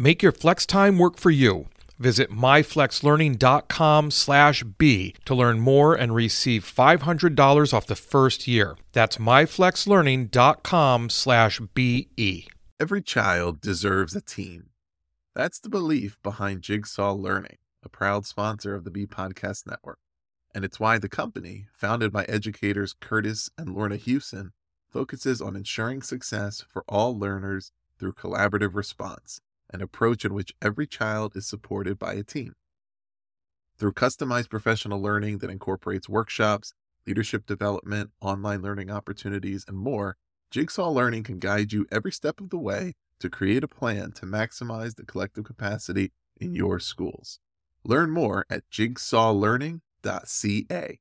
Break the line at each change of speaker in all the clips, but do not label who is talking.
Make your flex time work for you. Visit myflexlearning.com slash B to learn more and receive $500 off the first year. That's myflexlearning.com slash B-E.
Every child deserves a team. That's the belief behind Jigsaw Learning, a proud sponsor of the B Podcast Network. And it's why the company, founded by educators Curtis and Lorna Hewson, focuses on ensuring success for all learners through collaborative response an approach in which every child is supported by a team. Through customized professional learning that incorporates workshops, leadership development, online learning opportunities, and more, Jigsaw Learning can guide you every step of the way to create a plan to maximize the collective capacity in your schools. Learn more at jigsawlearning.ca.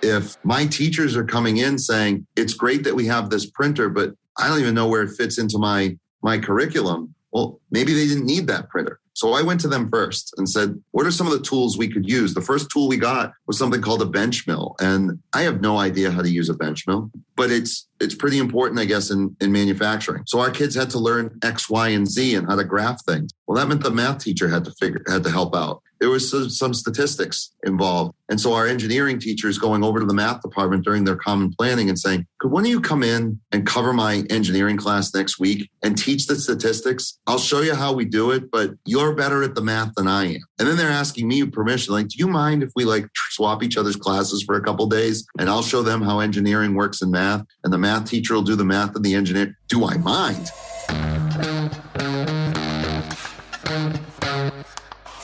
If my teachers are coming in saying, it's great that we have this printer, but I don't even know where it fits into my my curriculum, well, maybe they didn't need that printer. So I went to them first and said, what are some of the tools we could use? The first tool we got was something called a bench mill. And I have no idea how to use a bench mill, but it's it's pretty important, I guess, in, in manufacturing. So our kids had to learn X, Y, and Z and how to graph things. Well, that meant the math teacher had to figure had to help out there was some statistics involved. And so our engineering teachers going over to the math department during their common planning and saying, could one of you come in and cover my engineering class next week and teach the statistics? I'll show you how we do it, but you're better at the math than I am. And then they're asking me permission, like, do you mind if we like swap each other's classes for a couple days and I'll show them how engineering works in math and the math teacher will do the math and the engineer. Do I mind?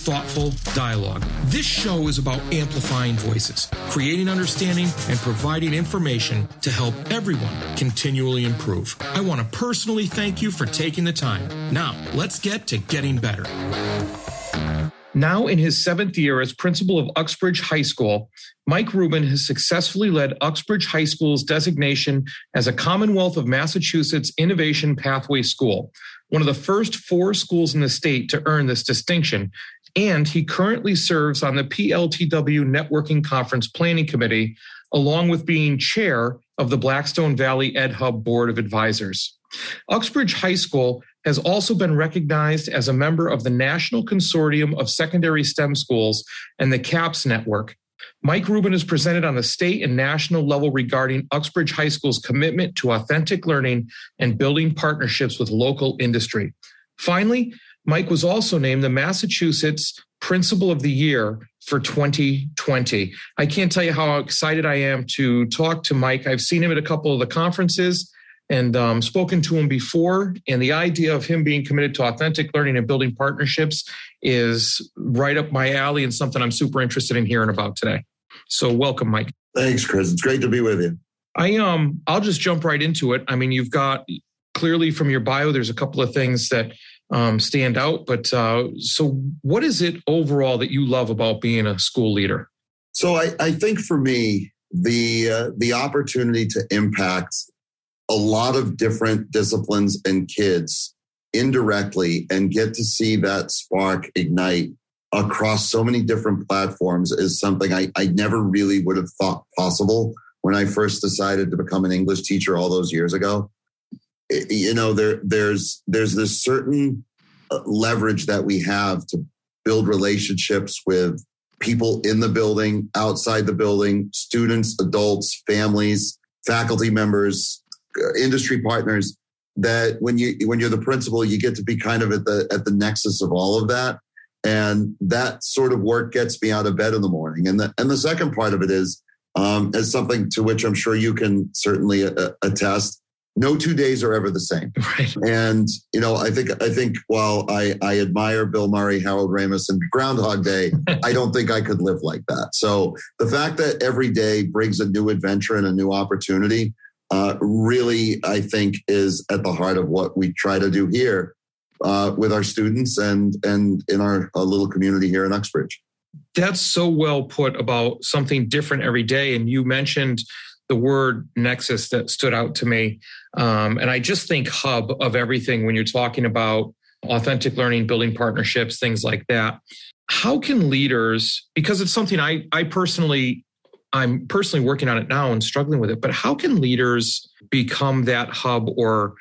thoughtful dialogue. This show is about amplifying voices, creating understanding, and providing information to help everyone continually improve. I want to personally thank you for taking the time. Now, let's get to getting better. Now, in his seventh year as principal of Uxbridge High School, Mike Rubin has successfully led Uxbridge High School's designation as a Commonwealth of Massachusetts Innovation Pathway School, one of the first four schools in the state to earn this distinction and he currently serves on the PLTW Networking Conference Planning Committee, along with being chair of the Blackstone Valley Ed Hub Board of Advisors. Uxbridge High School has also been recognized as a member of the National Consortium of Secondary STEM Schools and the CAPS Network. Mike Rubin is presented on the state and national level regarding Uxbridge High School's commitment to authentic learning and building partnerships with local industry. Finally, Mike was also named the Massachusetts Principal of the Year for 2020. I can't tell you how excited I am to talk to Mike. I've seen him at a couple of the conferences and um, spoken to him before. And the idea of him being committed to authentic learning and building partnerships is right up my alley and something I'm super interested in hearing about today. So, welcome, Mike.
Thanks, Chris. It's great to be with you.
I um, I'll just jump right into it. I mean, you've got clearly from your bio, there's a couple of things that um, stand out. But uh, so, what is it overall that you love about being a school leader?
So, I, I think for me, the uh, the opportunity to impact a lot of different disciplines and kids indirectly and get to see that spark ignite across so many different platforms is something I, I never really would have thought possible when I first decided to become an English teacher all those years ago you know there there's there's this certain uh, leverage that we have to build relationships with people in the building outside the building students adults families faculty members uh, industry partners that when you when you're the principal, you get to be kind of at the at the nexus of all of that. And that sort of work gets me out of bed in the morning. And the and the second part of it is um, as something to which I'm sure you can certainly uh, attest. No two days are ever the same. Right. And you know, I think I think while I I admire Bill Murray, Harold Ramis, and Groundhog Day, I don't think I could live like that. So the fact that every day brings a new adventure and a new opportunity, uh, really, I think, is at the heart of what we try to do here uh, with our students and and in our little community here in Uxbridge.
That's so well put about something different every day. And you mentioned the word nexus that stood out to me. Um, and I just think hub of everything when you're talking about authentic learning, building partnerships, things like that. How can leaders, because it's something I, I personally, I'm personally working on it now and struggling with it, but how can leaders become that hub or,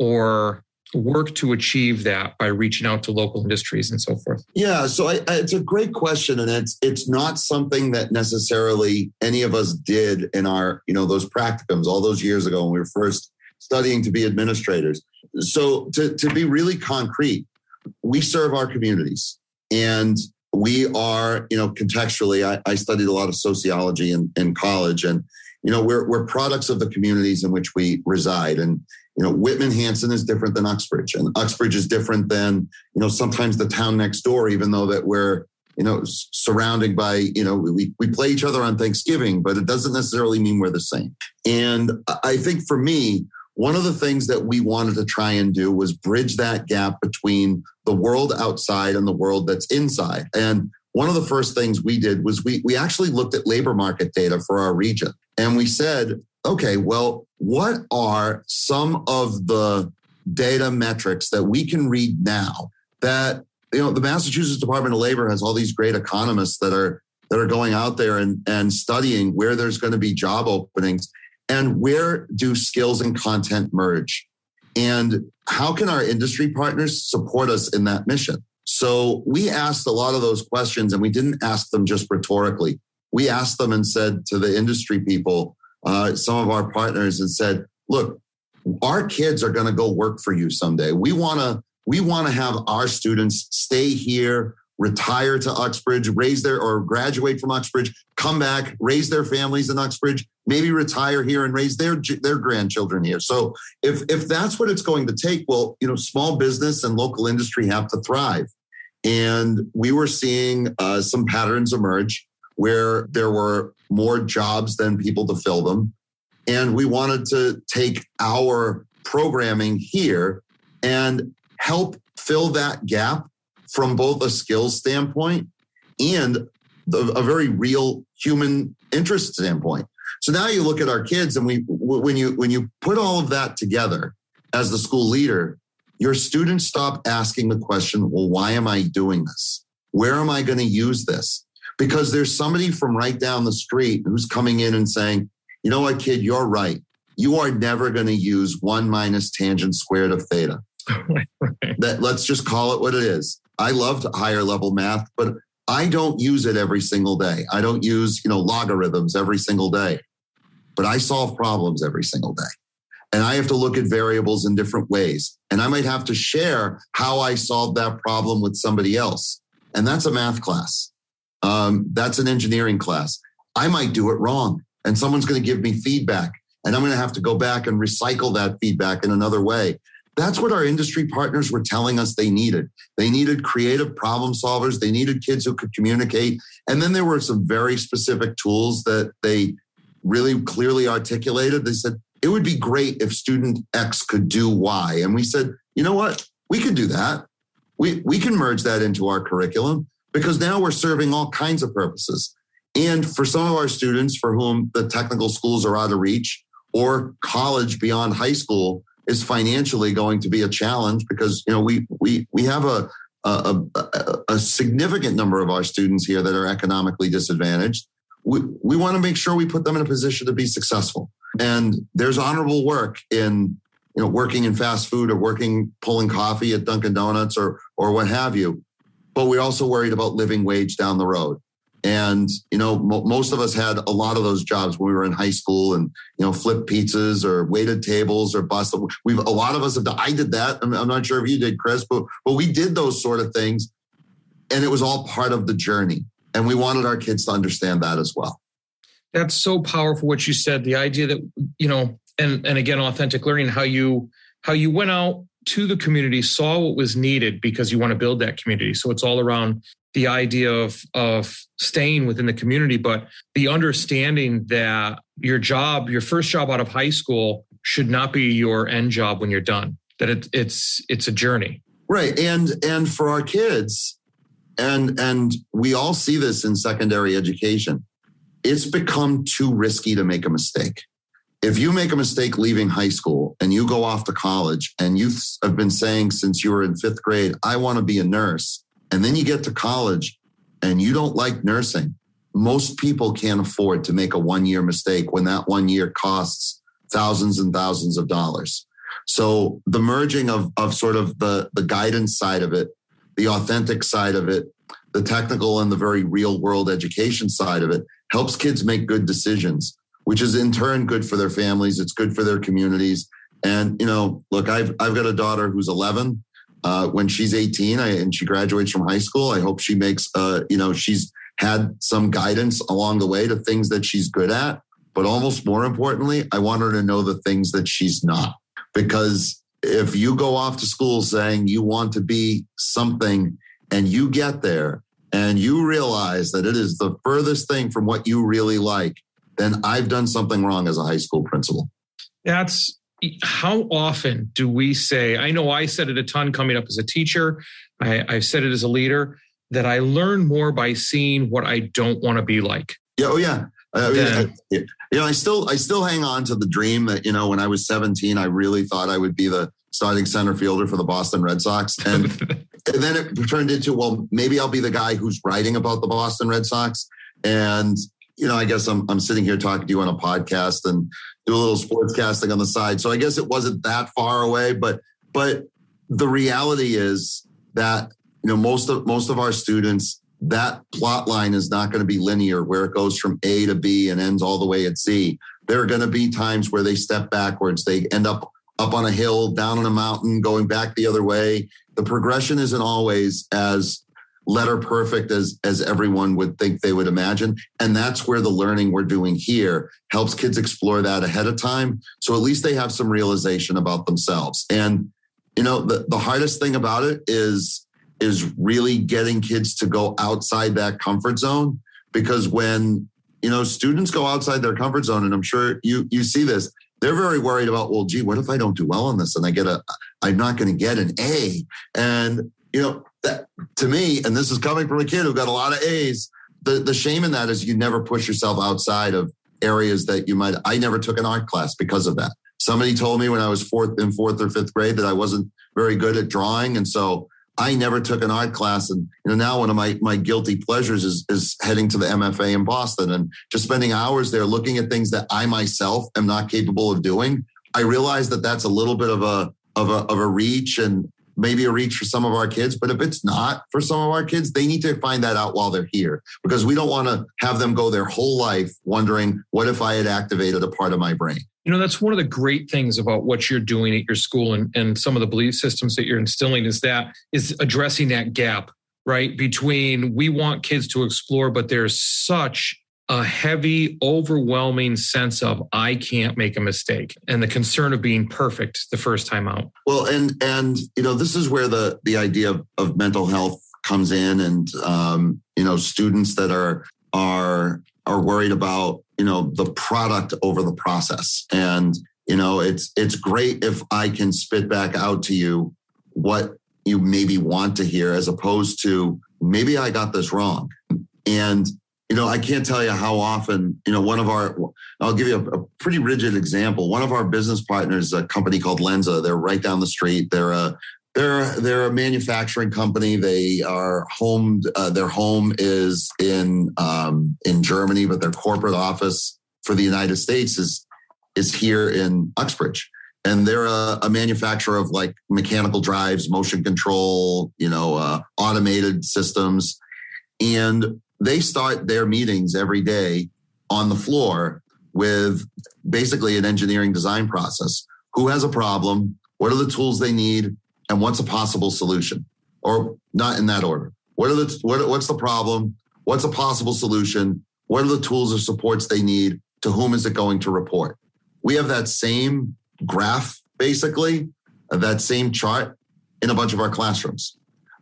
or work to achieve that by reaching out to local industries and so forth?
Yeah, so I, I, it's a great question, and it's it's not something that necessarily any of us did in our you know those practicums all those years ago when we were first studying to be administrators. So to to be really concrete, we serve our communities, and we are you know contextually. I, I studied a lot of sociology in, in college, and you know we're we're products of the communities in which we reside, and you know, Whitman Hanson is different than Uxbridge, and Uxbridge is different than, you know, sometimes the town next door, even though that we're, you know, surrounded by, you know, we, we play each other on Thanksgiving, but it doesn't necessarily mean we're the same. And I think for me, one of the things that we wanted to try and do was bridge that gap between the world outside and the world that's inside. And one of the first things we did was we, we actually looked at labor market data for our region. And we said, okay, well, what are some of the data metrics that we can read now that you know the Massachusetts Department of Labor has all these great economists that are that are going out there and, and studying where there's going to be job openings and where do skills and content merge? And how can our industry partners support us in that mission? So we asked a lot of those questions and we didn't ask them just rhetorically. We asked them and said to the industry people uh, some of our partners and said, look, our kids are going to go work for you someday. We want to we want to have our students stay here, retire to Uxbridge, raise their or graduate from Uxbridge, come back, raise their families in Uxbridge, maybe retire here and raise their their grandchildren here. So if if that's what it's going to take, well, you know, small business and local industry have to thrive. And we were seeing uh, some patterns emerge where there were more jobs than people to fill them. And we wanted to take our programming here and help fill that gap from both a skills standpoint and the, a very real human interest standpoint. So now you look at our kids, and we when you when you put all of that together as the school leader, your students stop asking the question, "Well, why am I doing this? Where am I going to use this? Because there's somebody from right down the street who's coming in and saying, you know what, kid, you're right. You are never going to use one minus tangent squared of theta. that let's just call it what it is. I love higher level math, but I don't use it every single day. I don't use, you know, logarithms every single day. But I solve problems every single day. And I have to look at variables in different ways. And I might have to share how I solved that problem with somebody else. And that's a math class. Um, that's an engineering class. I might do it wrong, and someone's going to give me feedback, and I'm going to have to go back and recycle that feedback in another way. That's what our industry partners were telling us they needed. They needed creative problem solvers. They needed kids who could communicate. And then there were some very specific tools that they really clearly articulated. They said, it would be great if student X could do Y. And we said, you know what? We can do that. We, we can merge that into our curriculum because now we're serving all kinds of purposes. And for some of our students for whom the technical schools are out of reach or college beyond high school is financially going to be a challenge because you know we we we have a a, a, a significant number of our students here that are economically disadvantaged. We, we want to make sure we put them in a position to be successful. And there's honorable work in you know working in fast food or working pulling coffee at Dunkin' Donuts or or what have you but we're also worried about living wage down the road. And, you know, mo- most of us had a lot of those jobs when we were in high school and, you know, flip pizzas or waited tables or bus. We've, a lot of us have done, I did that. I'm, I'm not sure if you did, Chris, but, but we did those sort of things. And it was all part of the journey. And we wanted our kids to understand that as well.
That's so powerful what you said. The idea that, you know, and, and again, authentic learning, how you, how you went out to the community, saw what was needed because you want to build that community. So it's all around the idea of of staying within the community, but the understanding that your job, your first job out of high school, should not be your end job when you're done. That it, it's it's a journey,
right? And and for our kids, and and we all see this in secondary education. It's become too risky to make a mistake. If you make a mistake leaving high school and you go off to college and you have been saying since you were in fifth grade, I want to be a nurse, and then you get to college and you don't like nursing, most people can't afford to make a one year mistake when that one year costs thousands and thousands of dollars. So the merging of, of sort of the, the guidance side of it, the authentic side of it, the technical and the very real world education side of it helps kids make good decisions, which is in turn good for their families. It's good for their communities. And, you know, look, I've, I've got a daughter who's 11 uh, when she's 18 I, and she graduates from high school. I hope she makes, uh, you know, she's had some guidance along the way to things that she's good at. But almost more importantly, I want her to know the things that she's not. Because if you go off to school saying you want to be something and you get there and you realize that it is the furthest thing from what you really like, then I've done something wrong as a high school principal.
That's how often do we say, I know I said it a ton coming up as a teacher, I, I've said it as a leader, that I learn more by seeing what I don't want to be like.
Yeah, oh yeah. Uh, I mean, I, you know, I still I still hang on to the dream that you know when I was 17, I really thought I would be the starting center fielder for the Boston Red Sox, and, and then it turned into well, maybe I'll be the guy who's writing about the Boston Red Sox, and you know, I guess I'm I'm sitting here talking to you on a podcast and do a little sports casting on the side. So I guess it wasn't that far away, but but the reality is that you know most of most of our students that plot line is not going to be linear where it goes from A to B and ends all the way at C. There are going to be times where they step backwards. They end up up on a hill, down on a mountain, going back the other way. The progression isn't always as letter perfect as as everyone would think they would imagine. And that's where the learning we're doing here helps kids explore that ahead of time. So at least they have some realization about themselves. And you know the, the hardest thing about it is is really getting kids to go outside that comfort zone. Because when you know students go outside their comfort zone and i'm sure you you see this they're very worried about well gee what if i don't do well on this and i get a i'm not going to get an a? And you know that to me, and this is coming from a kid who got a lot of A's. The the shame in that is you never push yourself outside of areas that you might. I never took an art class because of that. Somebody told me when I was fourth in fourth or fifth grade that I wasn't very good at drawing, and so I never took an art class. And you know, now one of my my guilty pleasures is is heading to the MFA in Boston and just spending hours there looking at things that I myself am not capable of doing. I realize that that's a little bit of a of a of a reach and maybe a reach for some of our kids. But if it's not for some of our kids, they need to find that out while they're here because we don't want to have them go their whole life wondering, what if I had activated a part of my brain?
You know, that's one of the great things about what you're doing at your school and, and some of the belief systems that you're instilling is that is addressing that gap, right? Between we want kids to explore, but there's such a heavy, overwhelming sense of I can't make a mistake and the concern of being perfect the first time out.
Well, and and you know this is where the the idea of, of mental health comes in, and um, you know students that are are are worried about you know the product over the process, and you know it's it's great if I can spit back out to you what you maybe want to hear as opposed to maybe I got this wrong. And you know, I can't tell you how often, you know, one of our, I'll give you a, a, pretty rigid example. One of our business partners, a company called Lenze, they're right down the street. They're a, they're, they're a manufacturing company. They are home, uh, their home is in, um, in Germany, but their corporate office for the United States is, is here in Uxbridge. And they're a, a manufacturer of like mechanical drives, motion control, you know, uh, automated systems. And they start their meetings every day on the floor with basically an engineering design process. Who has a problem? What are the tools they need? And what's a possible solution? Or not in that order. What are the what, what's the problem? What's a possible solution? What are the tools or supports they need? To whom is it going to report? We have that same graph, basically, that same chart in a bunch of our classrooms.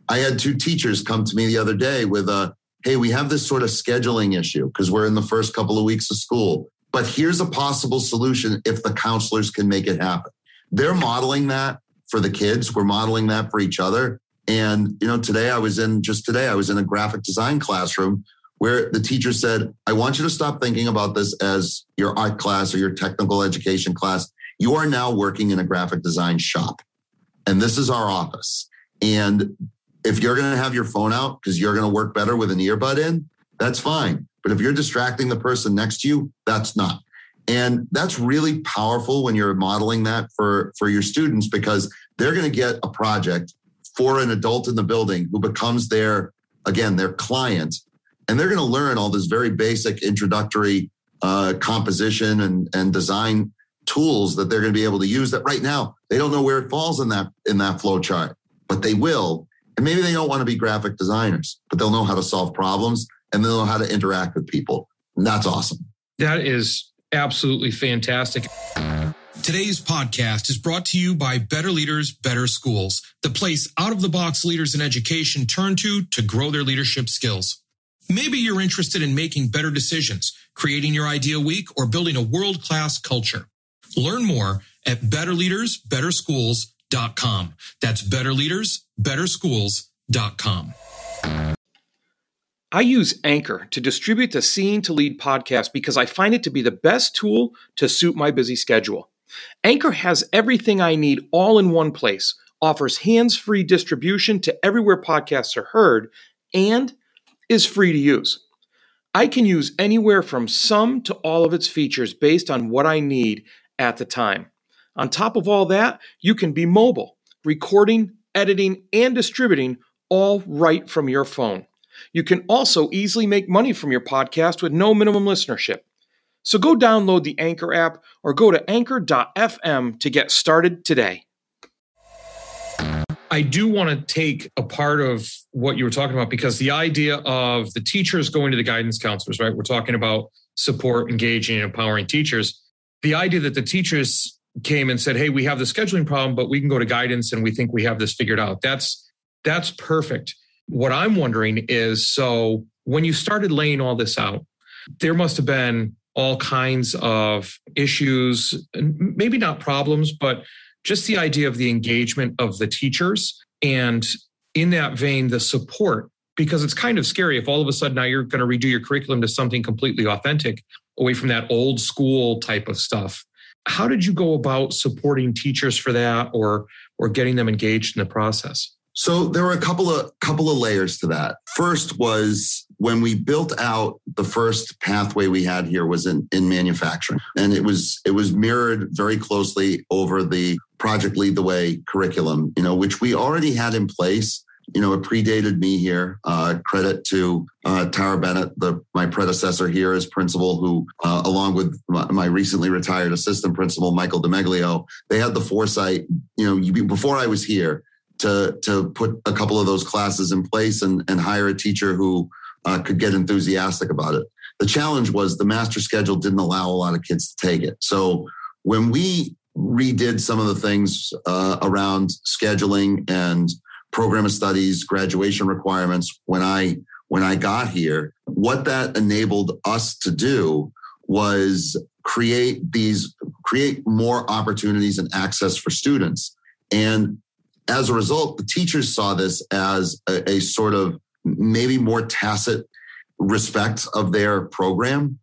I had two teachers come to me the other day with a, hey, we have this sort of scheduling issue because we're in the first couple of weeks of school. But here's a possible solution if the counselors can make it happen. They're modeling that for the kids. We're modeling that for each other. And, you know, today I was in just today, I was in a graphic design classroom where the teacher said, I want you to stop thinking about this as your art class or your technical education class. You are now working in a graphic design shop. And this is our office. And if you're going to have your phone out because you're going to work better with an earbud in, that's fine. But if you're distracting the person next to you, that's not. And that's really powerful when you're modeling that for, for your students because they're going to get a project for an adult in the building who becomes their, again, their client. And they're going to learn all this very basic introductory uh, composition and, and design tools that they're going to be able to use that right now they don't know where it falls in that in that flow chart but they will and maybe they don't want to be graphic designers but they'll know how to solve problems and they'll know how to interact with people and that's awesome
that is absolutely fantastic Today's podcast is brought to you by Better Leaders, Better Schools, the place out of the box leaders in education turn to to grow their leadership skills. Maybe you're interested in making better decisions, creating your ideal week, or building a world class culture. Learn more at betterleadersbetterschools.com. That's betterleadersbetterschools.com. I use Anchor to distribute the Seeing to Lead podcast because I find it to be the best tool to suit my busy schedule. Anchor has everything I need all in one place, offers hands free distribution to everywhere podcasts are heard, and is free to use. I can use anywhere from some to all of its features based on what I need at the time. On top of all that, you can be mobile, recording, editing, and distributing all right from your phone. You can also easily make money from your podcast with no minimum listenership. So go download the Anchor app or go to anchor.fm to get started today. I do want to take a part of what you were talking about because the idea of the teachers going to the guidance counselors, right? We're talking about support, engaging, and empowering teachers. The idea that the teachers came and said, "Hey, we have the scheduling problem, but we can go to guidance and we think we have this figured out." That's that's perfect. What I'm wondering is so when you started laying all this out, there must have been all kinds of issues, maybe not problems, but just the idea of the engagement of the teachers. And in that vein, the support, because it's kind of scary if all of a sudden now you're going to redo your curriculum to something completely authentic away from that old school type of stuff. How did you go about supporting teachers for that or or getting them engaged in the process?
So there were a couple of couple of layers to that. First was when we built out the first pathway we had here was in, in manufacturing. And it was it was mirrored very closely over the Project Lead the Way curriculum, you know, which we already had in place. You know, it predated me here. Uh, credit to uh, Tara Bennett, the, my predecessor here as principal, who, uh, along with my, my, recently retired assistant principal, Michael DeMeglio, they had the foresight, you know, before I was here, to to put a couple of those classes in place and, and hire a teacher who uh, could get enthusiastic about it. The challenge was the master schedule didn't allow a lot of kids to take it. So when we redid some of the things uh, around scheduling and program of studies, graduation requirements, when I when I got here, what that enabled us to do was create these create more opportunities and access for students. And as a result, the teachers saw this as a, a sort of maybe more tacit respect of their program,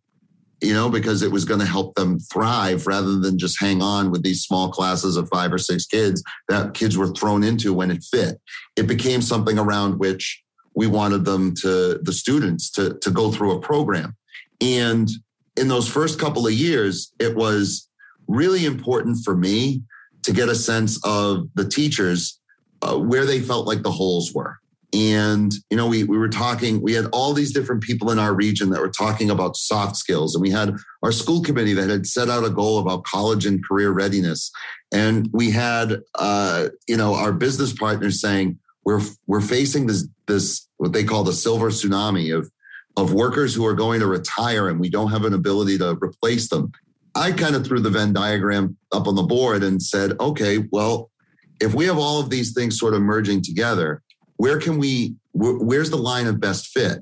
you know, because it was going to help them thrive rather than just hang on with these small classes of five or six kids that kids were thrown into when it fit. It became something around which we wanted them to, the students to, to go through a program. And in those first couple of years, it was really important for me to get a sense of the teachers uh, where they felt like the holes were And, you know, we, we were talking, we had all these different people in our region that were talking about soft skills. And we had our school committee that had set out a goal about college and career readiness. And we had, uh, you know, our business partners saying, we're, we're facing this, this, what they call the silver tsunami of, of workers who are going to retire and we don't have an ability to replace them. I kind of threw the Venn diagram up on the board and said, okay, well, if we have all of these things sort of merging together, where can we, where's the line of best fit?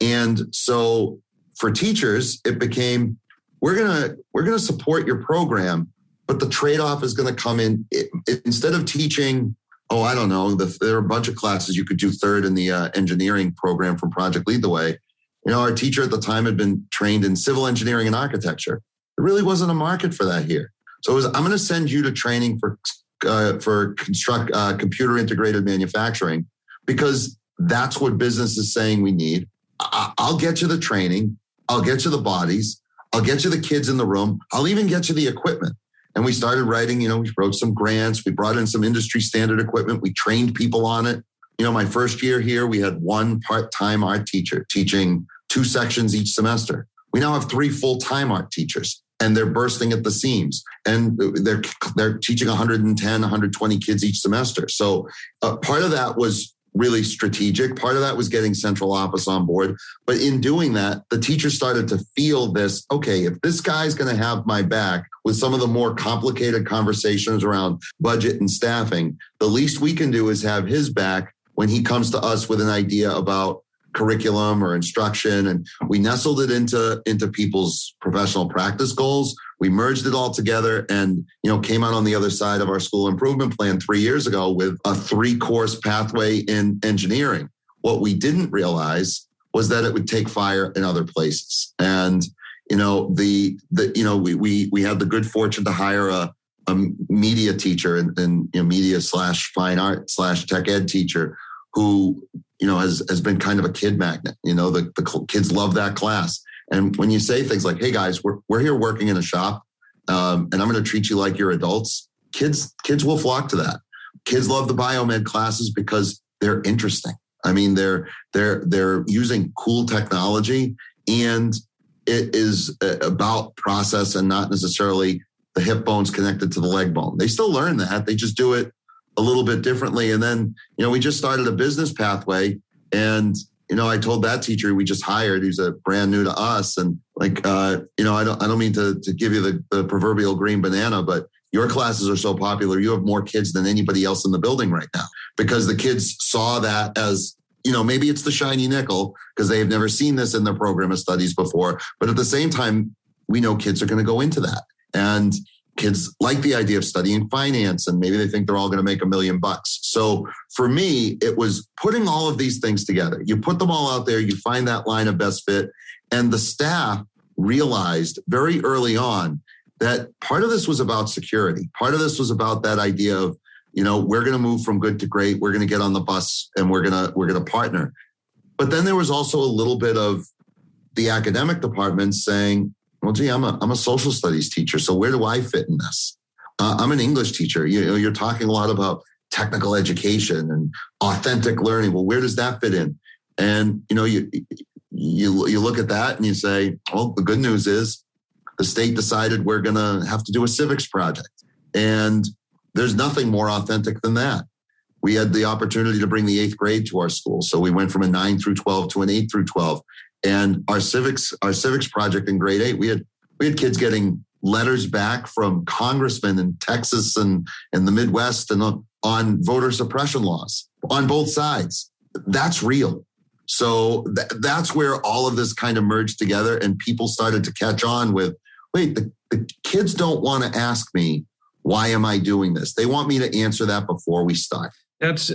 And so for teachers, it became, we're going to, we're going to support your program, but the trade-off is going to come in it, it, instead of teaching, oh, I don't know, the, there are a bunch of classes you could do third in the uh, engineering program from Project Lead the Way. You know, our teacher at the time had been trained in civil engineering and architecture. There really wasn't a market for that here. So was, I'm going to send you to training for uh, for construct uh, computer integrated manufacturing because that's what business is saying we need. I- I'll get you the training. I'll get you the bodies. I'll get you the kids in the room. I'll even get you the equipment. And we started writing, you know, we wrote some grants. We brought in some industry standard equipment. We trained people on it. You know, my first year here, we had one part time art teacher teaching two sections each semester. We now have three full time art teachers and they're bursting at the seams and they're they're teaching 110 120 kids each semester so uh, part of that was really strategic. Part of that was getting central office on board. But in doing that the teachers started to feel this okay if this guy's going to have my back with some of the more complicated conversations around budget and staffing the least we can do is have his back when he comes to us with an idea about curriculum or instruction and we nestled it into into people's professional practice goals. We merged it all together and you know came out on the other side of our school improvement plan 3 years ago with a three course pathway in engineering. What we didn't realize was that it would take fire in other places. And you know the the you know we we we had the good fortune to hire a a media teacher and, and you know, media slash fine art slash tech ed teacher who you know has has been kind of a kid magnet. You know, the, the kids love that class. And when you say things like, "Hey guys, we're we're here working in a shop, um, and I'm going to treat you like you're adults," kids kids will flock to that. Kids love the biomed classes because they're interesting. I mean, they're they're they're using cool technology, and it is about process and not necessarily the hip bones connected to the leg bone. They still learn that. They just do it a little bit differently. And then, you know, we just started a business pathway. And, you know, I told that teacher we just hired, who's a brand new to us. And like, uh, you know, I don't, I don't mean to, to give you the, the proverbial green banana, but your classes are so popular. You have more kids than anybody else in the building right now because the kids saw that as, you know, maybe it's the shiny nickel because they have never seen this in their program of studies before. But at the same time, we know kids are going to go into that. And kids like the idea of studying finance and maybe they think they're all going to make a million bucks. So for me, it was putting all of these things together. You put them all out there, you find that line of best fit, and the staff realized very early on that part of this was about security. Part of this was about that idea of, you know, we're going to move from good to great. We're going to get on the bus and we're going to we're going to partner. But then there was also a little bit of the academic department saying, well, gee, I'm a, I'm a social studies teacher. So where do I fit in this? Uh, I'm an English teacher. You know, you're talking a lot about technical education and authentic learning. Well, where does that fit in? And, you know, you, you, you look at that and you say, well, the good news is the state decided we're going to have to do a civics project. And there's nothing more authentic than that. We had the opportunity to bring the eighth grade to our school. So we went from a nine through 12 to an eight through 12. And our civics, our civics project in grade eight, we had we had kids getting letters back from congressmen in Texas and in the Midwest and on, on voter suppression laws on both sides. That's real. So th- that's where all of this kind of merged together, and people started to catch on with, wait, the, the kids don't want to ask me why am I doing this. They want me to answer that before we start.
That's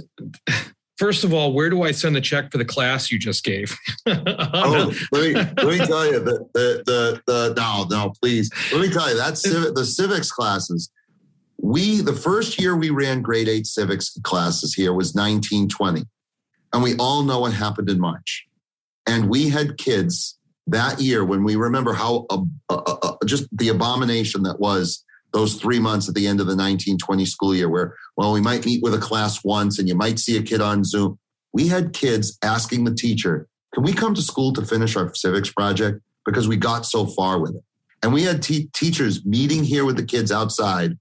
First of all, where do I send the check for the class you just gave?
oh, let me let me tell you the the the, the no no please let me tell you that's civic, the civics classes. We the first year we ran grade eight civics classes here was 1920, and we all know what happened in March, and we had kids that year when we remember how uh, uh, uh, just the abomination that was those three months at the end of the 1920 school year where, well, we might meet with a class once and you might see a kid on Zoom. we had kids asking the teacher, can we come to school to finish our civics project? Because we got so far with it. And we had te- teachers meeting here with the kids outside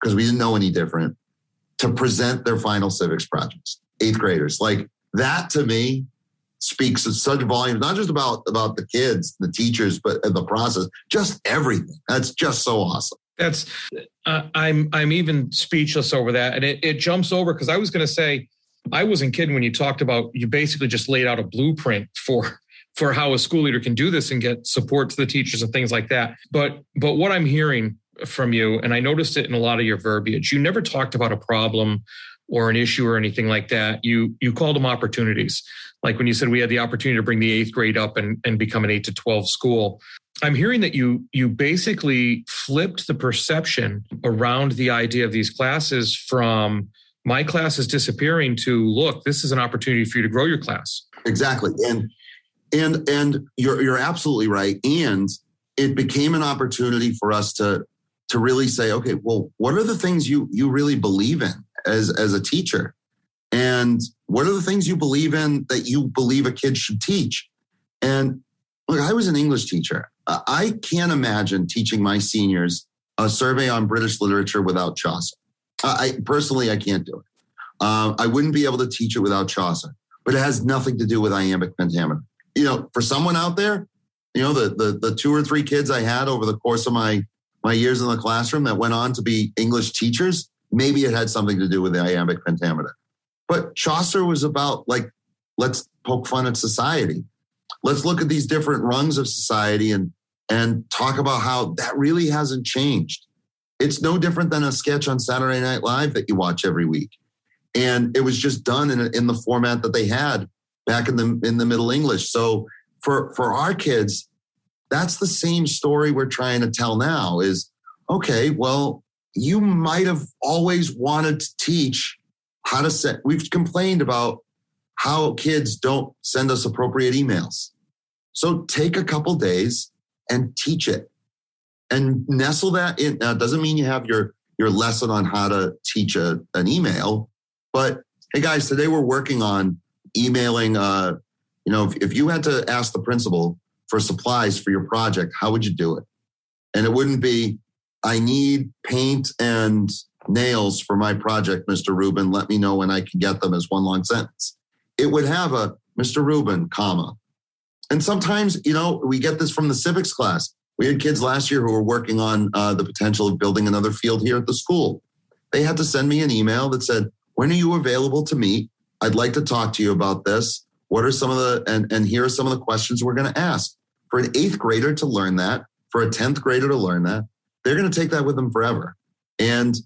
because we didn't know any different to present their final civics projects, eighth graders. Like that to me speaks of such volumes, not just about, about the kids, the teachers, but the process, just everything. That's just so awesome.
That's uh, I'm I'm even speechless over that, and it, it jumps over because I was going to say I wasn't kidding when you talked about you basically just laid out a blueprint for for how a school leader can do this and get support to the teachers and things like that. But but what I'm hearing from you, and I noticed it in a lot of your verbiage, you never talked about a problem or an issue or anything like that. You you called them opportunities. Like when you said we had the opportunity to bring the eighth grade up and, and become an eight to 12 school. I'm hearing that you you basically flipped the perception around the idea of these classes from my class is disappearing to look, this is an opportunity for you to grow your class.
Exactly. And and and you're you're absolutely right. And it became an opportunity for us to to really say, okay, well, what are the things you you really believe in as as a teacher? And what are the things you believe in that you believe a kid should teach? And look, I was an English teacher. I can't imagine teaching my seniors a survey on British literature without Chaucer. I personally, I can't do it. Uh, I wouldn't be able to teach it without Chaucer, but it has nothing to do with iambic pentameter. You know, for someone out there, you know, the, the the two or three kids I had over the course of my my years in the classroom that went on to be English teachers, maybe it had something to do with the iambic pentameter. But Chaucer was about like, let's poke fun at society. Let's look at these different rungs of society and and talk about how that really hasn't changed. It's no different than a sketch on Saturday Night Live that you watch every week. And it was just done in, in the format that they had back in the in the Middle English. So for for our kids, that's the same story we're trying to tell now is okay, well, you might have always wanted to teach how to set, we've complained about how kids don't send us appropriate emails. So take a couple days and teach it and nestle that in. Now, it doesn't mean you have your, your lesson on how to teach a, an email, but hey guys, today we're working on emailing, uh, you know, if, if you had to ask the principal for supplies for your project, how would you do it? And it wouldn't be, I need paint and nails for my project, Mr. Rubin. Let me know when I can get them as one long sentence. It would have a Mr. Rubin, comma. And sometimes, you know, we get this from the civics class. We had kids last year who were working on uh, the potential of building another field here at the school. They had to send me an email that said, When are you available to meet? I'd like to talk to you about this. What are some of the, and, and here are some of the questions we're going to ask. For an eighth grader to learn that, for a 10th grader to learn that, they're going to take that with them forever. And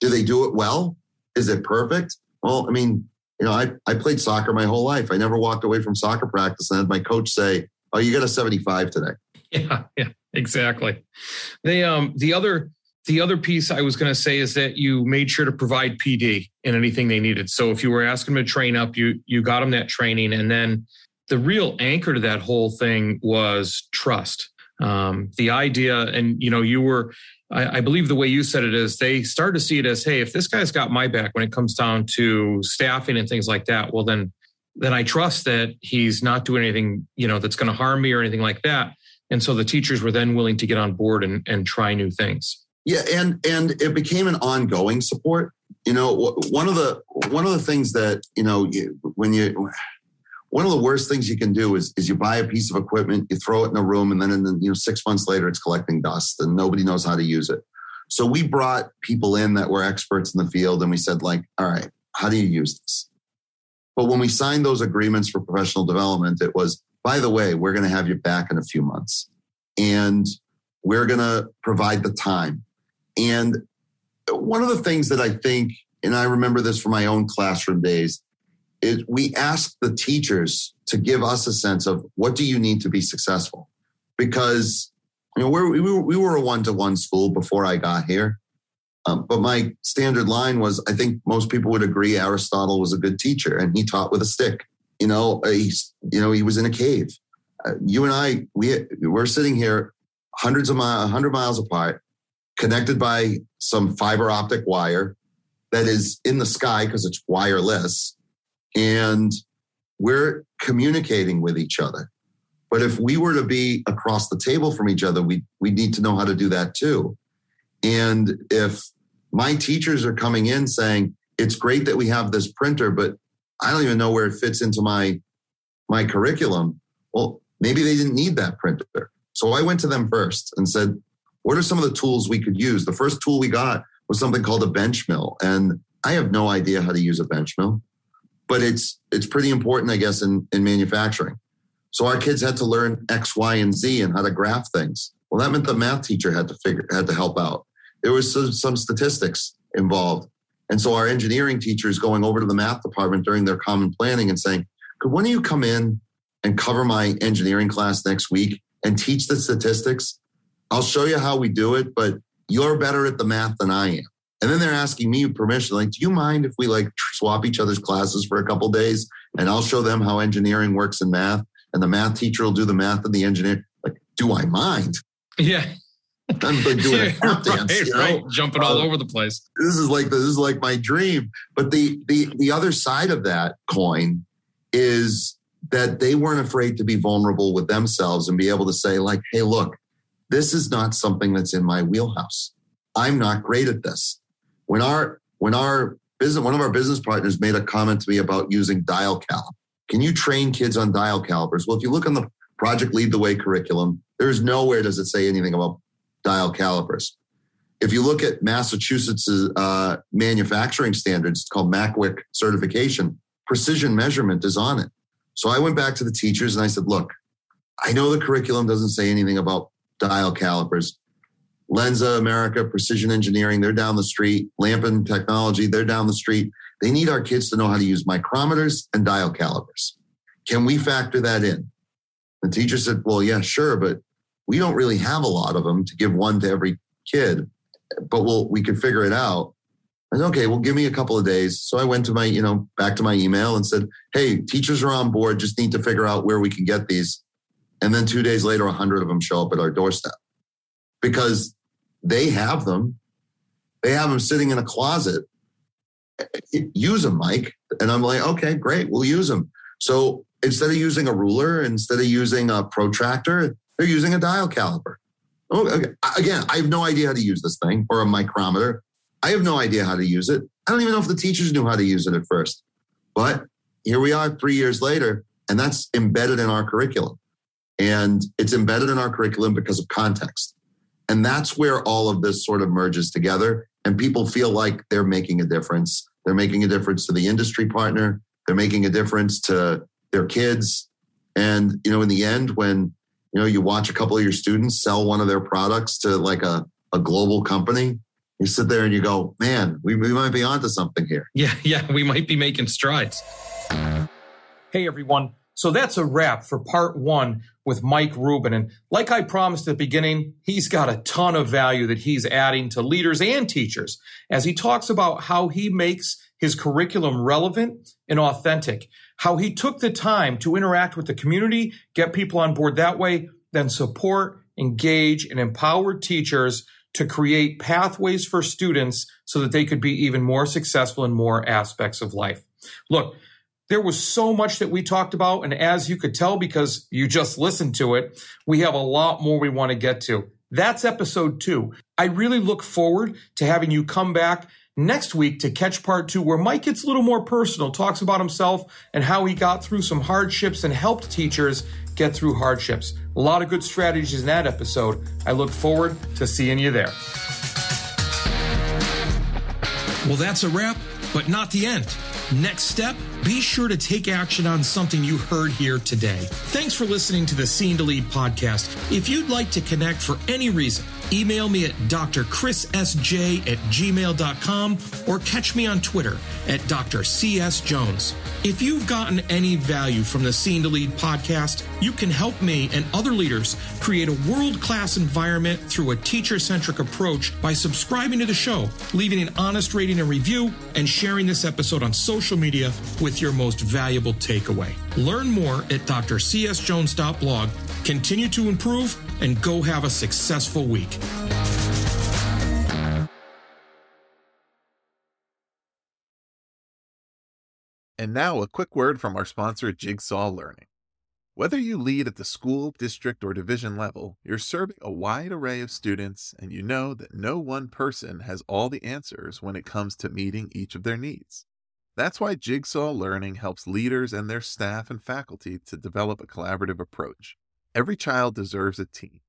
do they do it well? Is it perfect? Well, I mean, you know, I, I played soccer my whole life. I never walked away from soccer practice and had my coach say, Oh, you got a 75 today.
Yeah, yeah, exactly. The um the other the other piece I was going to say is that you made sure to provide PD in anything they needed. So if you were asking them to train up, you you got them that training, and then the real anchor to that whole thing was trust. Um, the idea, and you know, you were I, I, believe the way you said it is they start to see it as, hey, if this guy's got my back when it comes down to staffing and things like that, well then then I trust that he's not doing anything, you know, that's going to harm me or anything like that. And so the teachers were then willing to get on board and, and try new things.
Yeah, and and it became an ongoing support. You know, one of the one of the things that you know when you one of the worst things you can do is, is you buy a piece of equipment, you throw it in a room, and then in the, you know six months later it's collecting dust and nobody knows how to use it. So we brought people in that were experts in the field, and we said like, all right, how do you use this? But when we signed those agreements for professional development, it was, by the way, we're going to have you back in a few months, and we're going to provide the time. And one of the things that I think, and I remember this from my own classroom days, is we ask the teachers to give us a sense of what do you need to be successful? Because you know we were, we were a one-to-one school before i got here. Um, but my standard line was i think most people would agree aristotle was a good teacher and he taught with a stick. You know he's you know he was in a cave. Uh, you and i we we're sitting here hundreds of miles 100 miles apart connected by some fiber optic wire that is in the sky because it's wireless and we're communicating with each other. But if we were to be across the table from each other, we we need to know how to do that too. And if my teachers are coming in saying, it's great that we have this printer, but I don't even know where it fits into my my curriculum. Well, maybe they didn't need that printer. So I went to them first and said, what are some of the tools we could use? The first tool we got was something called a bench mill. And I have no idea how to use a bench mill, but it's it's pretty important, I guess, in, in manufacturing. So our kids had to learn X, Y, and Z and how to graph things. Well, that meant the math teacher had to figure had to help out. There was some, some statistics involved. And so our engineering teachers going over to the math department during their common planning and saying, could one of you come in and cover my engineering class next week and teach the statistics? I'll show you how we do it, but you're better at the math than I am. And then they're asking me permission, like, do you mind if we like swap each other's classes for a couple days and I'll show them how engineering works in math and the math teacher will do the math and the engineer. Like, do I mind?
Yeah.
I'm like doing a tap dance,
right,
you know?
right. jumping all
Uh,
over the place.
this is like this is like my dream. But the the the other side of that coin is that they weren't afraid to be vulnerable with themselves and be able to say, like, hey, look, this is not something that's in my wheelhouse. I'm not great at this. When our when our business one of our business partners made a comment to me about using dial cal. Can you train kids on dial calipers? Well, if you look on the Project Lead the Way curriculum, there's nowhere does it say anything about dial calipers. If you look at Massachusetts' uh, manufacturing standards, it's called MACWIC certification, precision measurement is on it. So I went back to the teachers and I said, look, I know the curriculum doesn't say anything about dial calipers. Lenze America, Precision Engineering, they're down the street. Lampin Technology, they're down the street. They need our kids to know how to use micrometers and dial calipers. Can we factor that in? The teacher said, well, yeah, sure, but we don't really have a lot of them to give one to every kid, but we'll, we could figure it out. I said, okay, well, give me a couple of days. So I went to my, you know, back to my email and said, hey, teachers are on board, just need to figure out where we can get these. And then two days later, a hundred of them show up at our doorstep because they have them. They have them sitting in a closet. Use them, Mike. And I'm like, okay, great, we'll use them. So instead of using a ruler, instead of using a protractor, they're using a dial caliper. Oh, okay. Again, I have no idea how to use this thing or a micrometer. I have no idea how to use it. I don't even know if the teachers knew how to use it at first. But here we are three years later, and that's embedded in our curriculum. And it's embedded in our curriculum because of context. And that's where all of this sort of merges together. And people feel like they're making a difference. They're making a difference to the industry partner. They're making a difference to their kids. And, you know, in the end, when, you know, you watch a couple of your students sell one of their products to like a, a global company, you sit there and you go, man, we, we might be onto something here.
Yeah, yeah, we might be making strides.
Hey everyone. So that's a wrap for part one with Mike Rubin. And like I promised at the beginning, he's got a ton of value that he's adding to leaders and teachers as he talks about how he makes his curriculum relevant and authentic, how he took the time to interact with the community, get people on board that way, then support, engage, and empower teachers to create pathways for students so that they could be even more successful in more aspects of life. Look, there was so much that we talked about. And as you could tell, because you just listened to it, we have a lot more we want to get to. That's episode two. I really look forward to having you come back next week to catch part two, where Mike gets a little more personal, talks about himself and how he got through some hardships and helped teachers get through hardships. A lot of good strategies in that episode. I look forward to seeing you there.
Well, that's a wrap, but not the end. Next step, be sure to take action on something you heard here today. Thanks for listening to the Scene to Lead podcast. If you'd like to connect for any reason, email me at drchrissj at gmail.com or catch me on Twitter at Dr. C.S. Jones. If you've gotten any value from the Scene to Lead podcast, you can help me and other leaders create a world class environment through a teacher centric approach by subscribing to the show, leaving an honest rating and review, and sharing this episode on social media with your most valuable takeaway. Learn more at drcsjones.blog. Continue to improve and go have a successful week.
And now, a quick word from our sponsor, Jigsaw Learning. Whether you lead at the school, district, or division level, you're serving a wide array of students, and you know that no one person has all the answers when it comes to meeting each of their needs. That's why Jigsaw Learning helps leaders and their staff and faculty to develop a collaborative approach. Every child deserves a team,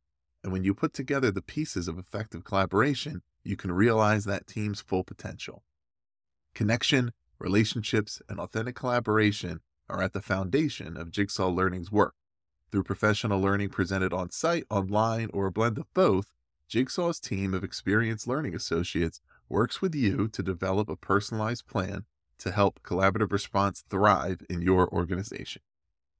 and when you put together the pieces of effective collaboration, you can realize that team's full potential. Connection, relationships, and authentic collaboration are at the foundation of Jigsaw Learning's work. Through professional learning presented on site, online, or a blend of both, Jigsaw's team of experienced learning associates works with you to develop a personalized plan to help collaborative response thrive in your organization.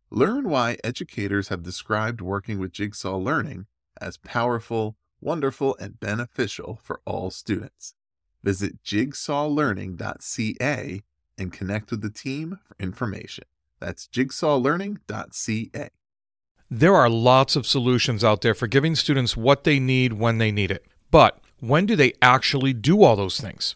Learn why educators have described working with Jigsaw Learning as powerful, wonderful, and beneficial for all students. Visit jigsawlearning.ca and connect with the team for information. That's jigsawlearning.ca.
There are lots of solutions out there for giving students what they need when they need it. But when do they actually do all those things?